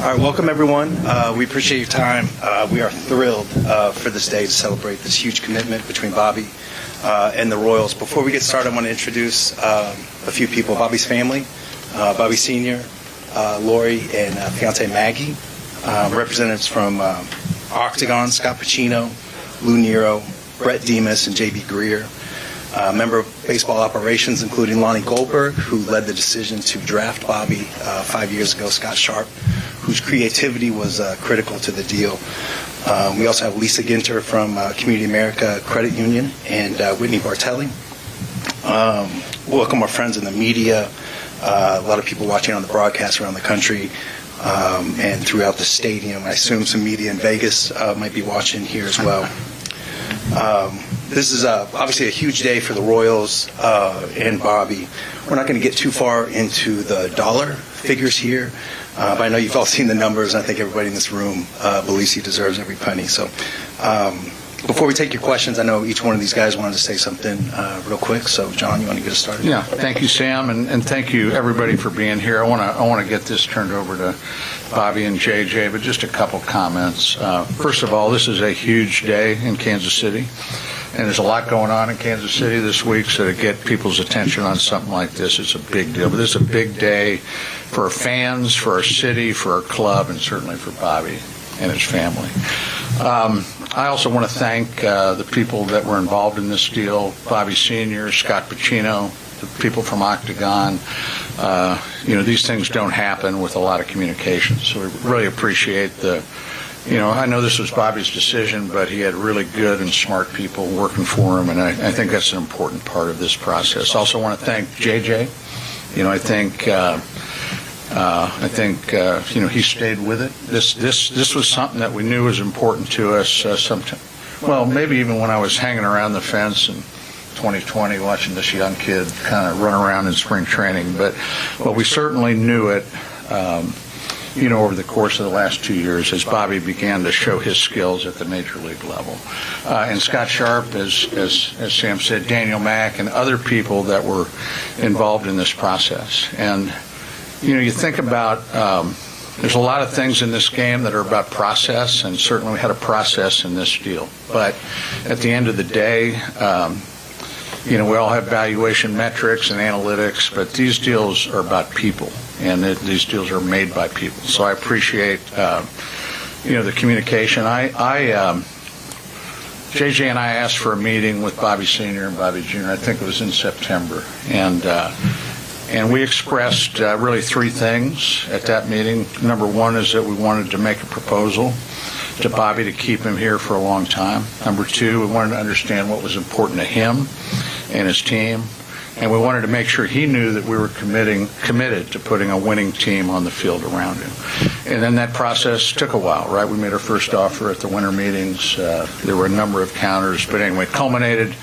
All right, welcome everyone. Uh, we appreciate your time. Uh, we are thrilled uh, for this day to celebrate this huge commitment between Bobby uh, and the Royals. Before we get started, I want to introduce um, a few people Bobby's family, uh, Bobby Sr., uh, Lori, and fiance Maggie, representatives from um, Octagon, Scott Pucino, Lou Nero, Brett Demas, and J.B. Greer. Uh, member of baseball operations, including Lonnie Goldberg, who led the decision to draft Bobby uh, five years ago, Scott Sharp, whose creativity was uh, critical to the deal. Um, we also have Lisa Ginter from uh, Community America Credit Union and uh, Whitney Bartelli. Um, welcome our friends in the media, uh, a lot of people watching on the broadcast around the country. Um, and throughout the stadium. I assume some media in Vegas might be watching here as well. Um, this is uh, obviously a huge day for the Royals uh, and Bobby. We're not going to get too far into the dollar figures here, uh, but I know you've all seen the numbers. And I think everybody in this room uh, believes he deserves every penny. So, um, before we take your questions, I know each one of these guys wanted to say something uh, real quick. So, John, you want to get us started? Yeah. Thank you, Sam, and, and thank you everybody for being here. I want to I want to get this turned over to Bobby and JJ, but just a couple comments. Uh, first of all, this is a huge day in Kansas City and there's a lot going on in Kansas City this week, so to get people's attention on something like this, it's a big deal. But this is a big day for our fans, for our city, for our club, and certainly for Bobby and his family. Um, I also want to thank uh, the people that were involved in this deal Bobby Sr., Scott Pucino, the people from Octagon. Uh, you know, these things don't happen with a lot of communication, so we really appreciate the you know, I know this was Bobby's decision, but he had really good and smart people working for him, and I, I think that's an important part of this process. Also, want to thank JJ. You know, I think. Uh, uh, I think uh, you know he stayed with it. This this this was something that we knew was important to us. Uh, sometime, well, maybe even when I was hanging around the fence in 2020, watching this young kid kind of run around in spring training. But but we certainly knew it. Um, you know, over the course of the last two years as Bobby began to show his skills at the major league level. Uh, and Scott Sharp, as, as, as Sam said, Daniel Mack, and other people that were involved in this process. And, you know, you think about, um, there's a lot of things in this game that are about process, and certainly we had a process in this deal. But at the end of the day, um, you know, we all have valuation metrics and analytics, but these deals are about people and it, these deals are made by people. So I appreciate, uh, you know, the communication. I, I um, JJ and I asked for a meeting with Bobby Senior and Bobby Junior. I think it was in September, and uh, and we expressed uh, really three things at that meeting. Number one is that we wanted to make a proposal to Bobby to keep him here for a long time. Number two, we wanted to understand what was important to him and his team and we wanted to make sure he knew that we were committing committed to putting a winning team on the field around him. And then that process took a while, right? We made our first offer at the winter meetings. Uh, there were a number of counters, but anyway, culminated.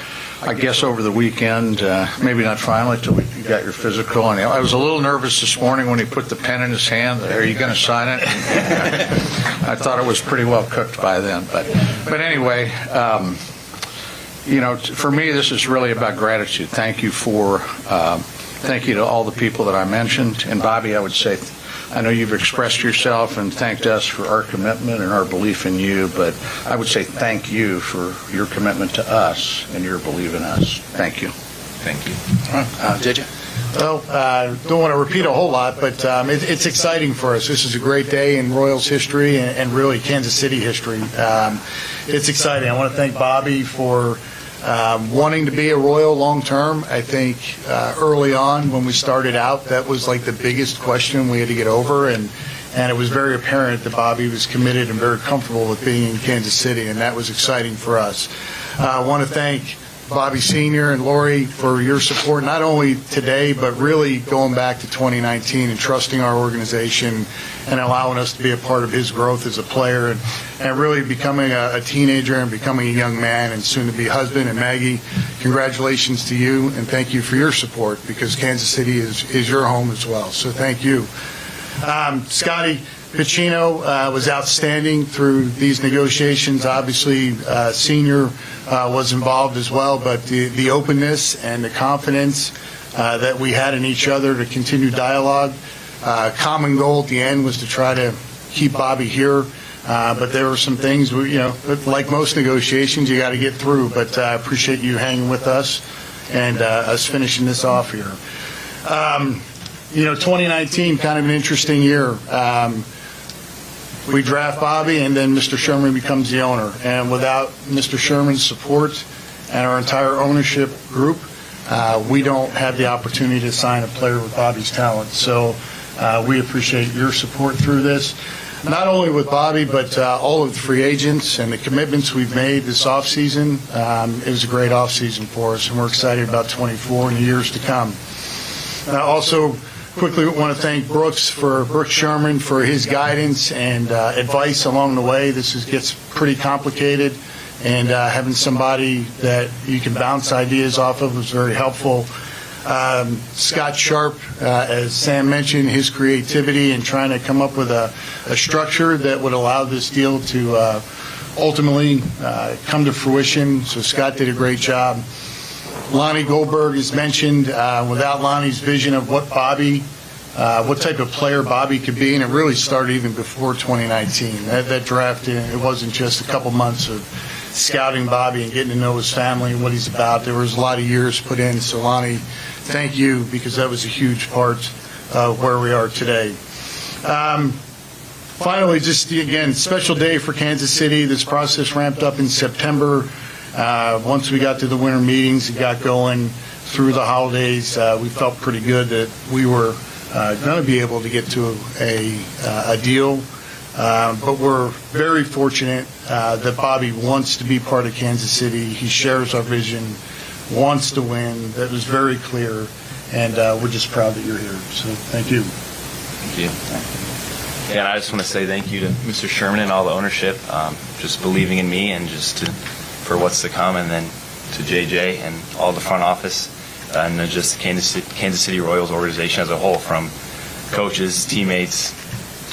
I guess over the weekend, uh, maybe not finally till you got your physical. And I was a little nervous this morning when he put the pen in his hand. Are you going to sign it? I thought it was pretty well cooked by then, but but anyway. Um, you know, for me, this is really about gratitude. Thank you for, uh, thank you to all the people that I mentioned. And Bobby, I would say, I know you've expressed yourself and thanked us for our commitment and our belief in you, but I would say thank you for your commitment to us and your belief in us. Thank you. Thank you. All right. Uh, JJ? Well, uh, don't want to repeat a whole lot, but um, it, it's exciting for us. This is a great day in Royals history and, and really Kansas City history. Um, it's exciting. I want to thank Bobby for um, wanting to be a Royal long term, I think uh, early on when we started out, that was like the biggest question we had to get over, and and it was very apparent that Bobby was committed and very comfortable with being in Kansas City, and that was exciting for us. Uh, I want to thank Bobby Sr. and Lori for your support, not only today, but really going back to 2019 and trusting our organization and allowing us to be a part of his growth as a player and, and really becoming a, a teenager and becoming a young man and soon to be husband. And Maggie, congratulations to you and thank you for your support because Kansas City is, is your home as well. So thank you. Um, Scotty, Pucino uh, was outstanding through these negotiations. Obviously, uh, Senior uh, was involved as well, but the, the openness and the confidence uh, that we had in each other to continue dialogue. Uh, common goal at the end was to try to keep Bobby here. Uh, but there were some things, we, you know, like most negotiations, you got to get through. But I appreciate you hanging with us and us finishing this off here. Um, you know, 2019, kind of an interesting year. Um, we draft Bobby, and then Mr. Sherman becomes the owner. And without Mr. Sherman's support and our entire ownership group, uh, we don't have the opportunity to sign a player with Bobby's talent. So uh, we appreciate your support through this. Not only with Bobby, but uh, all of the free agents and the commitments we've made this offseason. Um, it was a great offseason for us, and we're excited about 24 and the years to come. Uh, also, quickly want to thank Brooks for Brooks Sherman for his guidance and uh, advice along the way. This is, gets pretty complicated, and uh, having somebody that you can bounce ideas off of was very helpful. Um, Scott Sharp, uh, as Sam mentioned, his creativity and trying to come up with a, a structure that would allow this deal to uh, ultimately uh, come to fruition. So Scott did a great job. Lonnie Goldberg is mentioned. Uh, without Lonnie's vision of what Bobby, uh, what type of player Bobby could be, and it really started even before 2019. That, that draft, it wasn't just a couple months of scouting Bobby and getting to know his family and what he's about. There was a lot of years put in. So Lonnie, thank you because that was a huge part of where we are today. Um, finally, just again, special day for Kansas City. This process ramped up in September. Uh, once we got to the winter meetings and got going through the holidays, uh, we felt pretty good that we were uh, going to be able to get to a, uh, a deal. Um, but we're very fortunate uh, that Bobby wants to be part of Kansas City. He shares our vision, wants to win. That was very clear, and uh, we're just proud that you're here. So thank you. Thank you. Yeah, and I just want to say thank you to Mr. Sherman and all the ownership, um, just believing in me and just to for what's to come, and then to JJ and all the front office, and just the Kansas City, Kansas City Royals organization as a whole, from coaches, teammates,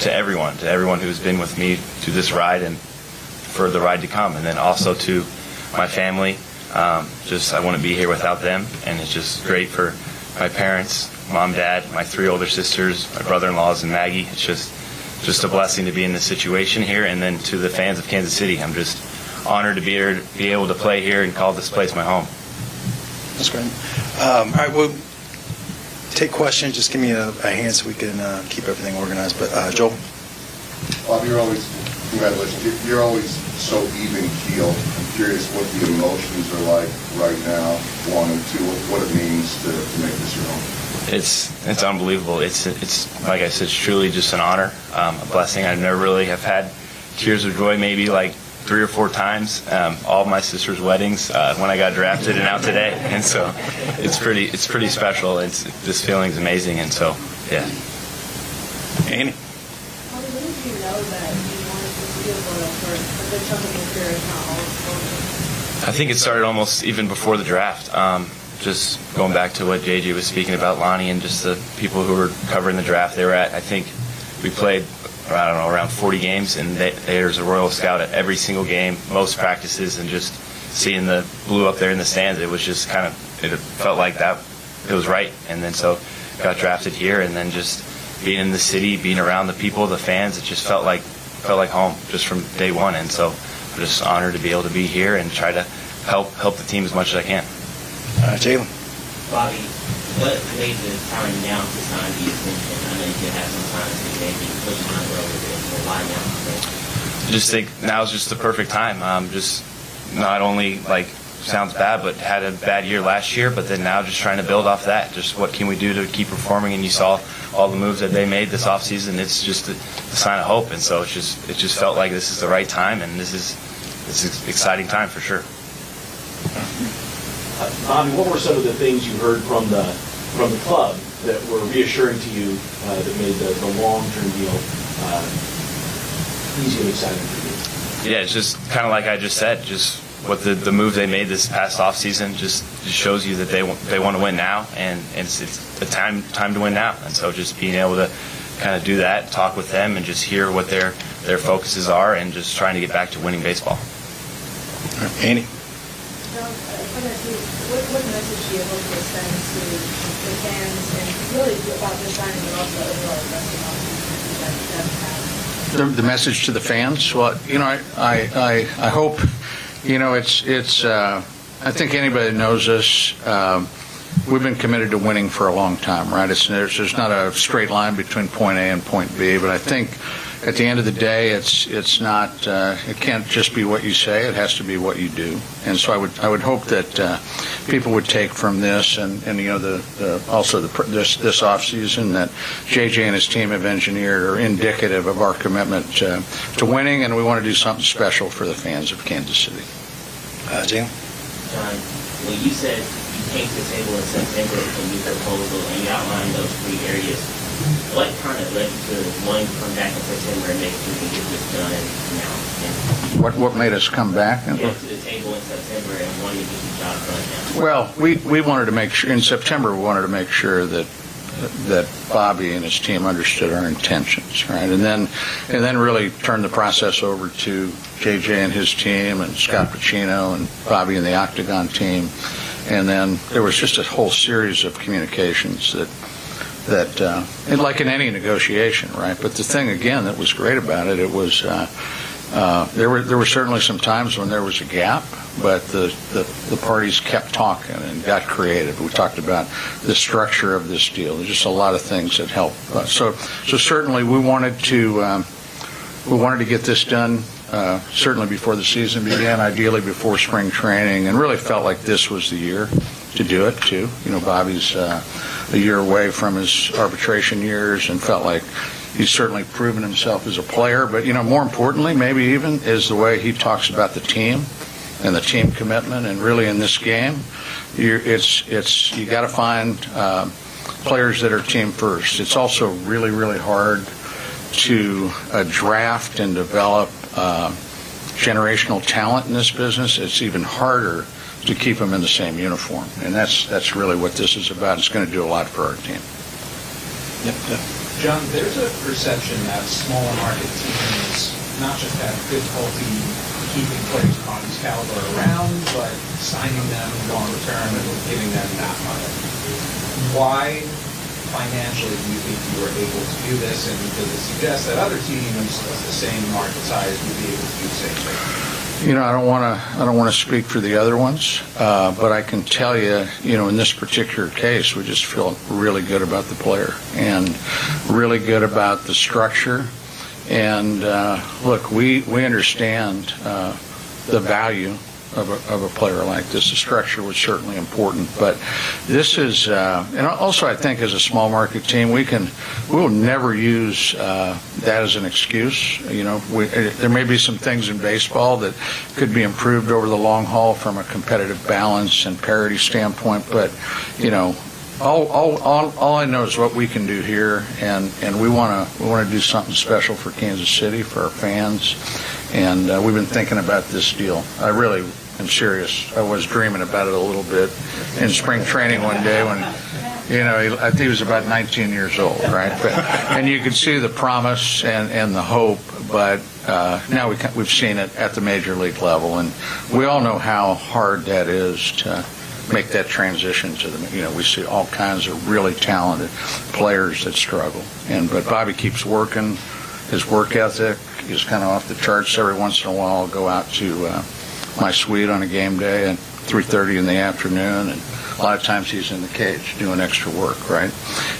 to everyone, to everyone who's been with me through this ride and for the ride to come, and then also to my family. Um, just I wouldn't be here without them, and it's just great for my parents, mom, dad, my three older sisters, my brother-in-laws, and Maggie. It's just just a blessing to be in this situation here, and then to the fans of Kansas City, I'm just honored to be here, be able to play here and call this place my home. That's great. Um, all right, well, take questions. Just give me a, a hand so we can uh, keep everything organized. But uh, Joel, Bob, you're always congratulations. You're always so even keeled. I'm curious what the emotions are like right now. One and two, what, what it means to, to make this your home. It's it's unbelievable. It's it's like I said, it's truly just an honor, um, a blessing. I never really have had tears of joy. Maybe like three or four times. Um, all my sister's weddings uh, when I got drafted and out today, and so it's pretty it's pretty special. It's this feeling's amazing, and so yeah. Annie. I think it started almost even before the draft. Um, just going back to what JJ was speaking about, Lonnie, and just the people who were covering the draft they were at. I think we played I don't know, around 40 games, and they, there's a Royal Scout at every single game, most practices, and just seeing the blue up there in the stands, it was just kind of, it felt like that, it was right. And then so got drafted here, and then just being in the city, being around the people, the fans, it just felt like felt like home just from day one. And so I'm just honored to be able to be here and try to help help the team as much as I can. Uh, Jalen. Bobby, what made the time now to sign the extension? I know you have some time to maybe push time over there. Why now? I just think now is just the perfect time. Um, just not only like sounds bad, but had a bad year last year, but then now just trying to build off that. Just what can we do to keep performing? And you saw all the moves that they made this offseason. It's just a, a sign of hope. And so it's just it just felt like this is the right time, and this is this is exciting time for sure. Uh, Bobby, what were some of the things you heard from the from the club that were reassuring to you uh, that made the, the long-term deal uh, easy and exciting for you? Yeah, it's just kind of like I just said, just what the, the move they made this past offseason just, just shows you that they want, they want to win now, and, and it's, it's the time time to win now. And so just being able to kind of do that, talk with them, and just hear what their their focuses are, and just trying to get back to winning baseball. Andy? What, what message do you hope to send to the fans and really about this signing, but also overall the rest of the? The, the message to the fans, well, you know, I, I, I, I hope, you know, it's, it's, uh, I think anybody that knows us, um, we've been committed to winning for a long time, right? It's, there's, there's not a straight line between point A and point B, but I think at the end of the day, it's, it's not, uh, it can't just be what you say, it has to be what you do. And so I would, I would hope that, uh, people would take from this and, and, you know, the, the, also the, pr- this, this offseason that JJ and his team have engineered are indicative of our commitment uh, to winning, and we want to do something special for the fans of Kansas City. Uh, Jalen? John, when you said you came to the table in September with a new proposal and you outlined those three areas, what kind of led to wanting to come back in September and make sure we get this done now? And What, what made us come back? and Get to the table in September and wanting to get the job done now? Well, we, we wanted to make sure, in September, we wanted to make sure that, that Bobby and his team understood our intentions, right? And then, and then really turn the process over to JJ and his team and Scott Pucino and Bobby and the Octagon team. And then there was just a whole series of communications that, that, uh, and like in any negotiation, right? But the thing, again, that was great about it, it was, uh, uh, there were, there were certainly some times when there was a gap, but the, the, the parties kept talking and got creative. We talked about the structure of this deal. There's just a lot of things that help. Uh, so, so certainly we wanted to, um, we wanted to get this done uh, certainly before the season began, ideally before spring training, and really felt like this was the year to do it too. You know, Bobby's uh, a year away from his arbitration years, and felt like he's certainly proven himself as a player. But you know, more importantly, maybe even is the way he talks about the team and the team commitment, and really in this game, it's it's you got to find uh, players that are team first. It's also really really hard to uh, draft and develop uh, generational talent in this business. It's even harder to keep them in the same uniform, and that's that's really what this is about. It's going to do a lot for our team. Yep. John, there's a perception that smaller market teams not just have difficulty keeping players of Bobby's caliber around, but signing them longer term and giving them that money. Why financially do you think you were able to do this? And does it suggest that other teams of the same market size would be able to do the same thing? You know, I don't want to. I don't want to speak for the other ones, uh, but I can tell you, you know, in this particular case, we just feel really good about the player and really good about the structure. And uh, look, we we understand uh, the value of a, of a player like this. The structure was certainly important, but this is, uh, and also I think as a small market team, we can, we will never use uh, that as an excuse. You know, we, there may be some things in baseball that could be improved over the long haul from a competitive balance and parity standpoint, but you know, all, all, all, all I know is what we can do here, and, and we want to we want to do something special for Kansas City, for our fans, and uh, we've been thinking about this deal. I really am serious. I was dreaming about it a little bit in spring training one day when, you know, he, I think he was about 19 years old, right? But, and you could see the promise and, and the hope, but uh, now we we've seen it at the major league level, and we all know how hard that is to make that transition to the, you know, we see all kinds of really talented players that struggle. And, but Bobby keeps working. His work ethic is kind of off the charts. Every once in a while, I'll go out to uh, my suite on a game day at 3.30 in the afternoon, and a lot of times he's in the cage doing extra work, right?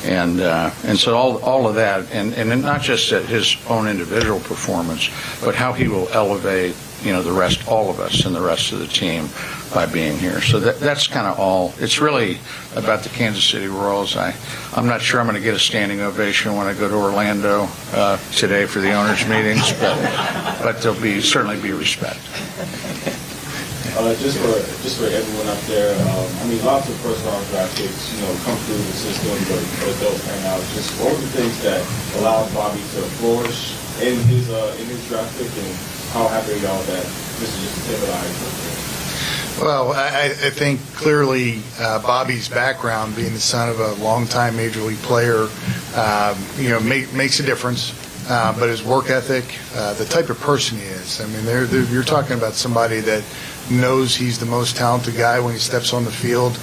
And uh, and so all all of that, and and not just at his own individual performance, but how he will elevate, you know, the rest, all of us, and the rest of the team by being here. So that that's kind of all. It's really about the Kansas City Royals. I I'm not sure I'm going to get a standing ovation when I go to Orlando uh, today for the owners' meetings, but but there'll be certainly be respect. Uh, just for just for everyone out there, um, I mean, lots of first round draft picks, you know, come through the system, but, but don't pan out. Just were the things that allowed Bobby to flourish in his uh, in his draft pick, and how happy y'all that this is just the tip of the iceberg? Well, I, I think clearly uh, Bobby's background, being the son of a longtime major league player, um, you know, make, makes a difference. Uh, but his work ethic, uh, the type of person he is. I mean, they're, they're, you're talking about somebody that knows he's the most talented guy when he steps on the field,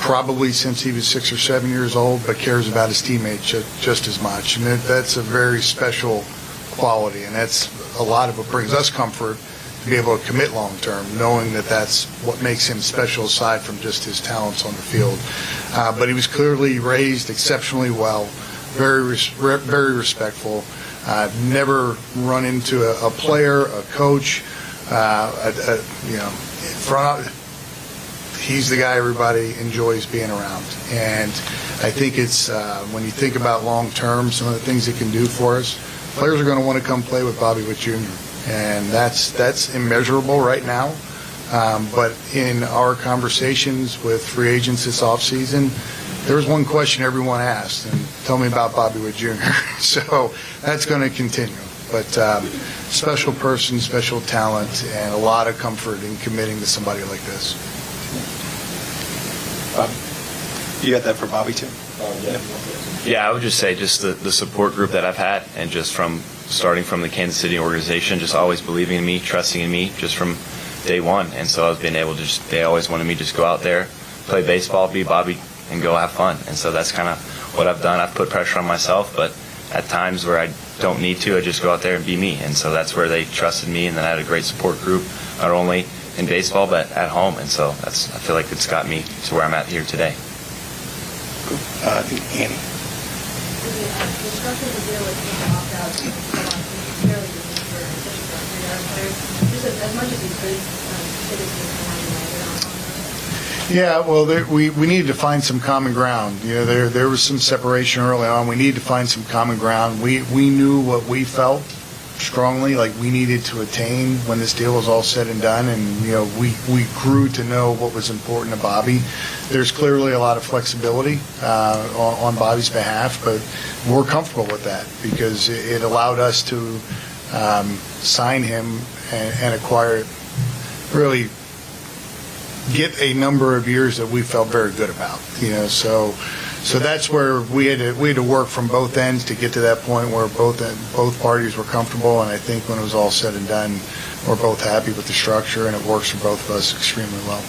probably since he was six or seven years old, but cares about his teammates just, just as much. And that's a very special quality, and that's a lot of what brings us comfort to be able to commit long term, knowing that that's what makes him special aside from just his talents on the field. Uh, but he was clearly raised exceptionally well, very res- very respectful. Uh, never run into a, a player, a coach, uh, a, a, you know, front. He's the guy everybody enjoys being around, and I think it's uh, when you think about long term, some of the things it can do for us. Players are going to want to come play with Bobby Witt Jr and that's that's immeasurable right now. Um, but in our conversations with free agents this offseason, there was one question everyone asked, and tell me about Bobby Witt Jr. so that's going to continue. But um, special person, special talent, and a lot of comfort in committing to somebody like this. You got that for Bobby too? Yeah, I would just say just the, the support group that I've had, and just from starting from the Kansas City organization, just always believing in me, trusting in me, just from day one. And so I've been able to just, they always wanted me to just go out there, play baseball, be Bobby, and go have fun. And so that's kind of what I've done. I've put pressure on myself, but at times where I don't need to, I just go out there and be me. And so that's where they trusted me, and then I had a great support group, not only in baseball, but at home. And so that's, I feel like it's got me to where I'm at here today. Uh, I think Annie. Yeah, well, there, we we needed to find some common ground. You know, there there was some separation early on. We needed to find some common ground. We we knew what we felt strongly, like we needed to attain when this deal was all said and done, and you know, we we grew to know what was important to Bobby. There's clearly a lot of flexibility uh, on, Bobby's behalf, but we're comfortable with that because it, it allowed us to um, sign him and, and acquire really get a number of years that we felt very good about. You know, so so that's where we had to we had to work from both ends to get to that point where both both parties were comfortable. And I think when it was all said and done, we're both happy with the structure, and it works for both of us extremely well.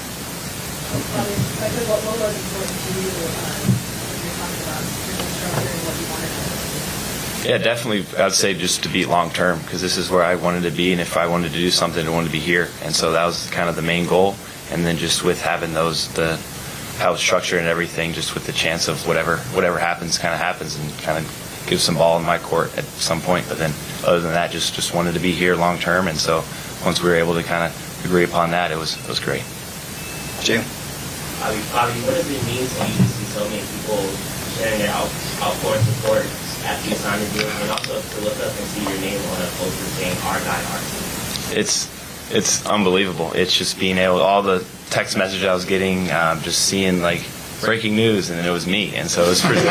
Yeah, definitely. I'd say just to be long term because this is where I wanted to be, and if I wanted to do something, I wanted to be here, and so that was kind of the main goal. And then just with having those the how it's structured and everything, just with the chance of whatever whatever happens, kind of happens, and kind of give some ball in my court at some point. But then other than that, just just wanted to be here long term, and so once we were able to kind of agree upon that, it was it was great. Jim. Bobby, Bobby, what does it mean to you to see so many people sharing their out, outpouring support after you sign the deal, and also to look up and see your name on a poster saying "Our Guy, Our Team"? It's it's unbelievable. It's just being able all the text message I was getting, um, just seeing like breaking news, and then it was me, and so it was pretty.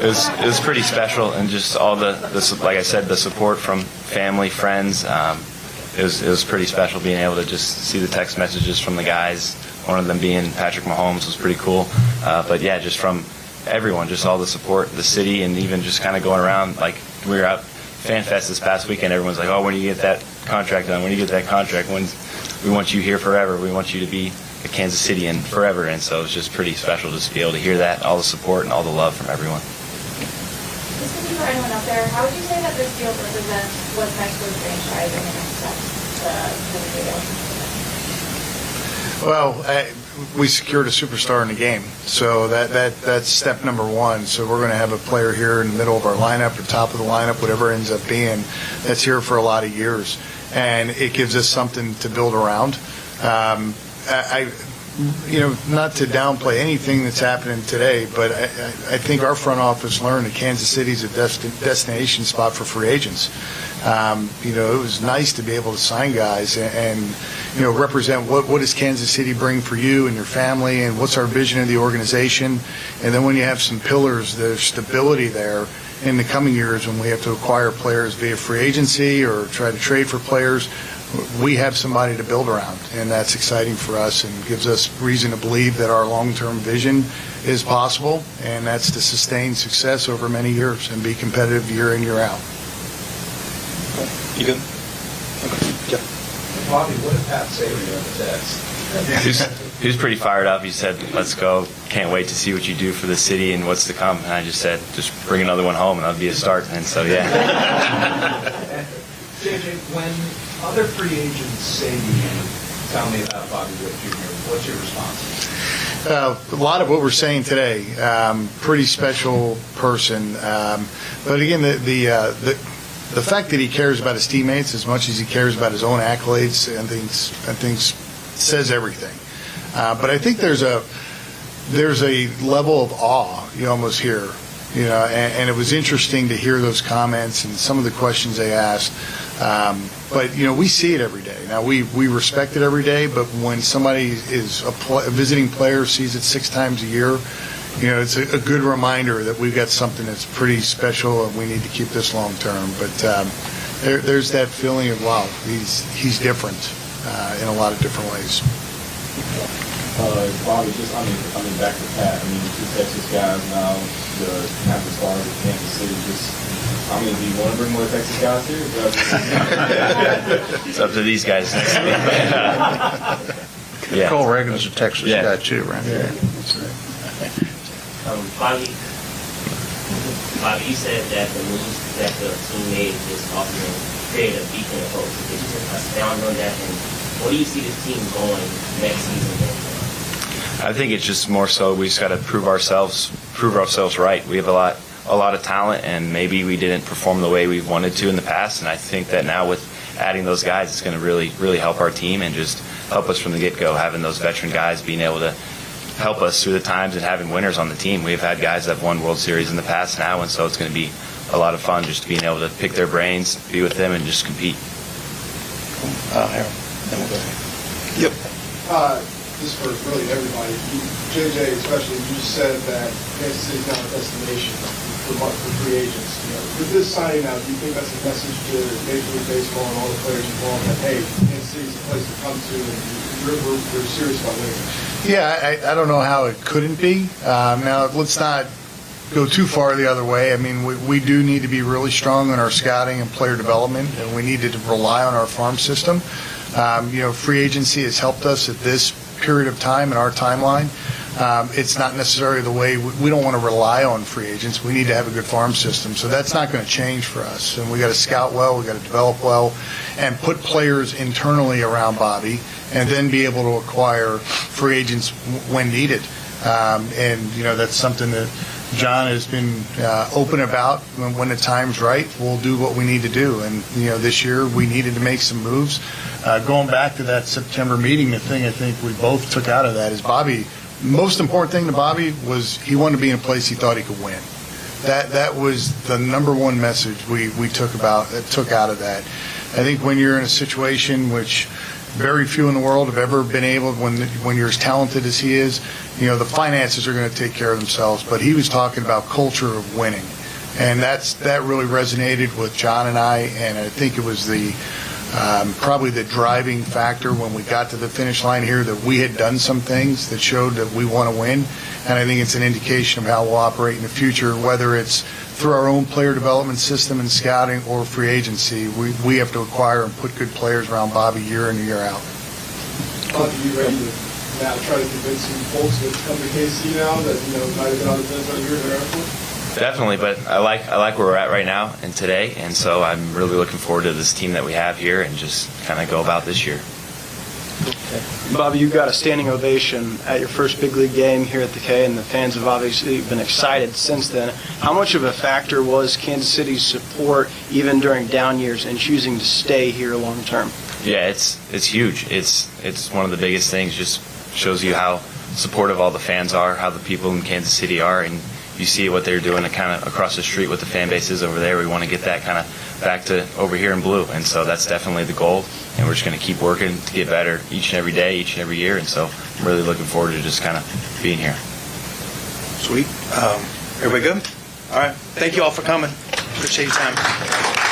it was it was pretty special, and just all the, the like I said, the support from family, friends. Um, it was it was pretty special being able to just see the text messages from the guys. One of them being Patrick Mahomes was pretty cool, uh, but yeah, just from everyone, just all the support, the city, and even just kind of going around. Like we were out FanFest this past weekend, everyone's like, "Oh, when do you get that contract done? When do you get that contract? When we want you here forever. We want you to be a Kansas City and forever." And so it's just pretty special just to be able to hear that, all the support and all the love from everyone. Just thinking for anyone out there, how would you say that this deal represents what's next for the franchise and the next steps to the deal? Well, uh, we secured a superstar in the game, so that, that that's step number one. So we're going to have a player here in the middle of our lineup, or top of the lineup, whatever ends up being, that's here for a lot of years, and it gives us something to build around. Um, I, you know, not to downplay anything that's happening today, but I, I I think our front office learned that Kansas City is a desti- destination spot for free agents. Um, you know, it was nice to be able to sign guys and, and you know, represent what, what does Kansas City bring for you and your family and what's our vision of the organization. And then when you have some pillars, there's stability there in the coming years when we have to acquire players via free agency or try to trade for players, we have somebody to build around, and that's exciting for us and gives us reason to believe that our long-term vision is possible, and that's to sustain success over many years and be competitive year in, year out. You good? Bobby, what did Pat say to you on the test? He was, he was pretty fired up. He said, "Let's go! Can't wait to see what you do for the city and what's to come." And I just said, "Just bring another one home, and that'll be a start." And so, yeah. JJ, when other free agents say to you, tell me about Bobby Witt Jr., what's your response? Uh, a lot of what we're saying today, um, pretty special person. Um, but again, the the, uh, the the fact that he cares about his teammates as much as he cares about his own accolades and things, and things says everything. Uh, but I think there's a there's a level of awe you almost hear, you know, and, and it was interesting to hear those comments and some of the questions they asked. Um, but you know, we see it every day. Now we we respect it every day, but when somebody is a, pl- a visiting player sees it six times a year, you know, it's a, a good reminder that we've got something that's pretty special and we need to keep this long term. But um, there, there's that feeling of wow, he's he's different uh, in a lot of different ways. Uh, Bobby, just I mean, I mean, back to Pat. I mean, two Texas guys now, the Kansas stars of Kansas City. Just, I mean, do you want to bring more Texas guys here? it's up to these guys next week. yeah. Cole Ragans a Texas Yeah. guy too, right? Yeah. Um, Bobby, Bobby, you said that the moves that the team made this offseason created a beacon of hope. Could you just expound on that? And where do you see this team going next season? I think it's just more so we just got to prove ourselves, prove ourselves right. We have a lot, a lot of talent, and maybe we didn't perform the way we wanted to in the past. And I think that now with adding those guys, it's going to really, really help our team and just help us from the get-go. Having those veteran guys being able to help us through the times and having winners on the team. We've had guys that have won World Series in the past now, and so it's going to be a lot of fun just being able to pick their brains, be with them, and just compete. Uh, Harold, then we'll go ahead. Yep. Uh, this for really everybody. You- JJ, especially, you said that Kansas City's not a destination for, free agents. You know, with this signing now, do you think that's a message to Major League Baseball and all the players involved that hey, Kansas City's a place to come to, and we're, we're, we're serious about winning? Yeah, I, I don't know how it couldn't be. Um, now, let's not go too far the other way. I mean, we, we do need to be really strong in our scouting and player development, and we needed to rely on our farm system. Um, you know, free agency has helped us at this period of time in our timeline. Um, it's not necessarily the way we, we don't want to rely on free agents. We need to have a good farm system, so that's not going to change for us. And we got to scout well, we got to develop well, and put players internally around Bobby, and then be able to acquire free agents w- when needed. Um, and you know that's something that John has been uh, open about. When, when the time's right, we'll do what we need to do. And you know, this year we needed to make some moves. Uh, going back to that September meeting, the thing I think we both took out of that is Bobby. Most important thing to Bobby was he wanted to be in a place he thought he could win. That that was the number one message we, we took about uh, took out of that. I think when you're in a situation which very few in the world have ever been able when when you're as talented as he is, you know the finances are going to take care of themselves. But he was talking about culture of winning, and that's that really resonated with John and I, and I think it was the um, probably the driving factor when we got to the finish line here that we had done some things that showed that we want to win, and I think it's an indication of how we'll operate in the future, whether it's through our own player development system and scouting or free agency. We, we have to acquire and put good players around Bobby year in and year out. Bobby, you ready to now try to convince some folks that come to KC now that, you know, might have been on the fence on years at airport? Definitely, but I like I like where we're at right now and today, and so I'm really looking forward to this team that we have here and just kind of go about this year. Okay. Bobby, you got a standing ovation at your first big league game here at the K, and the fans have obviously been excited since then. How much of a factor was Kansas City's support, even during down years, in choosing to stay here long term? Yeah, it's it's huge. It's it's one of the biggest things. Just shows you how supportive all the fans are, how the people in Kansas City are, and you see what they're doing kind of across the street with the fan bases over there. We want to get that kind of back to over here in blue, and so that's definitely the goal. And we're just going to keep working to get better each and every day, each and every year. And so I'm really looking forward to just kind of being here. Sweet. Um, everybody good? All right. Thank you all for coming. Appreciate your time.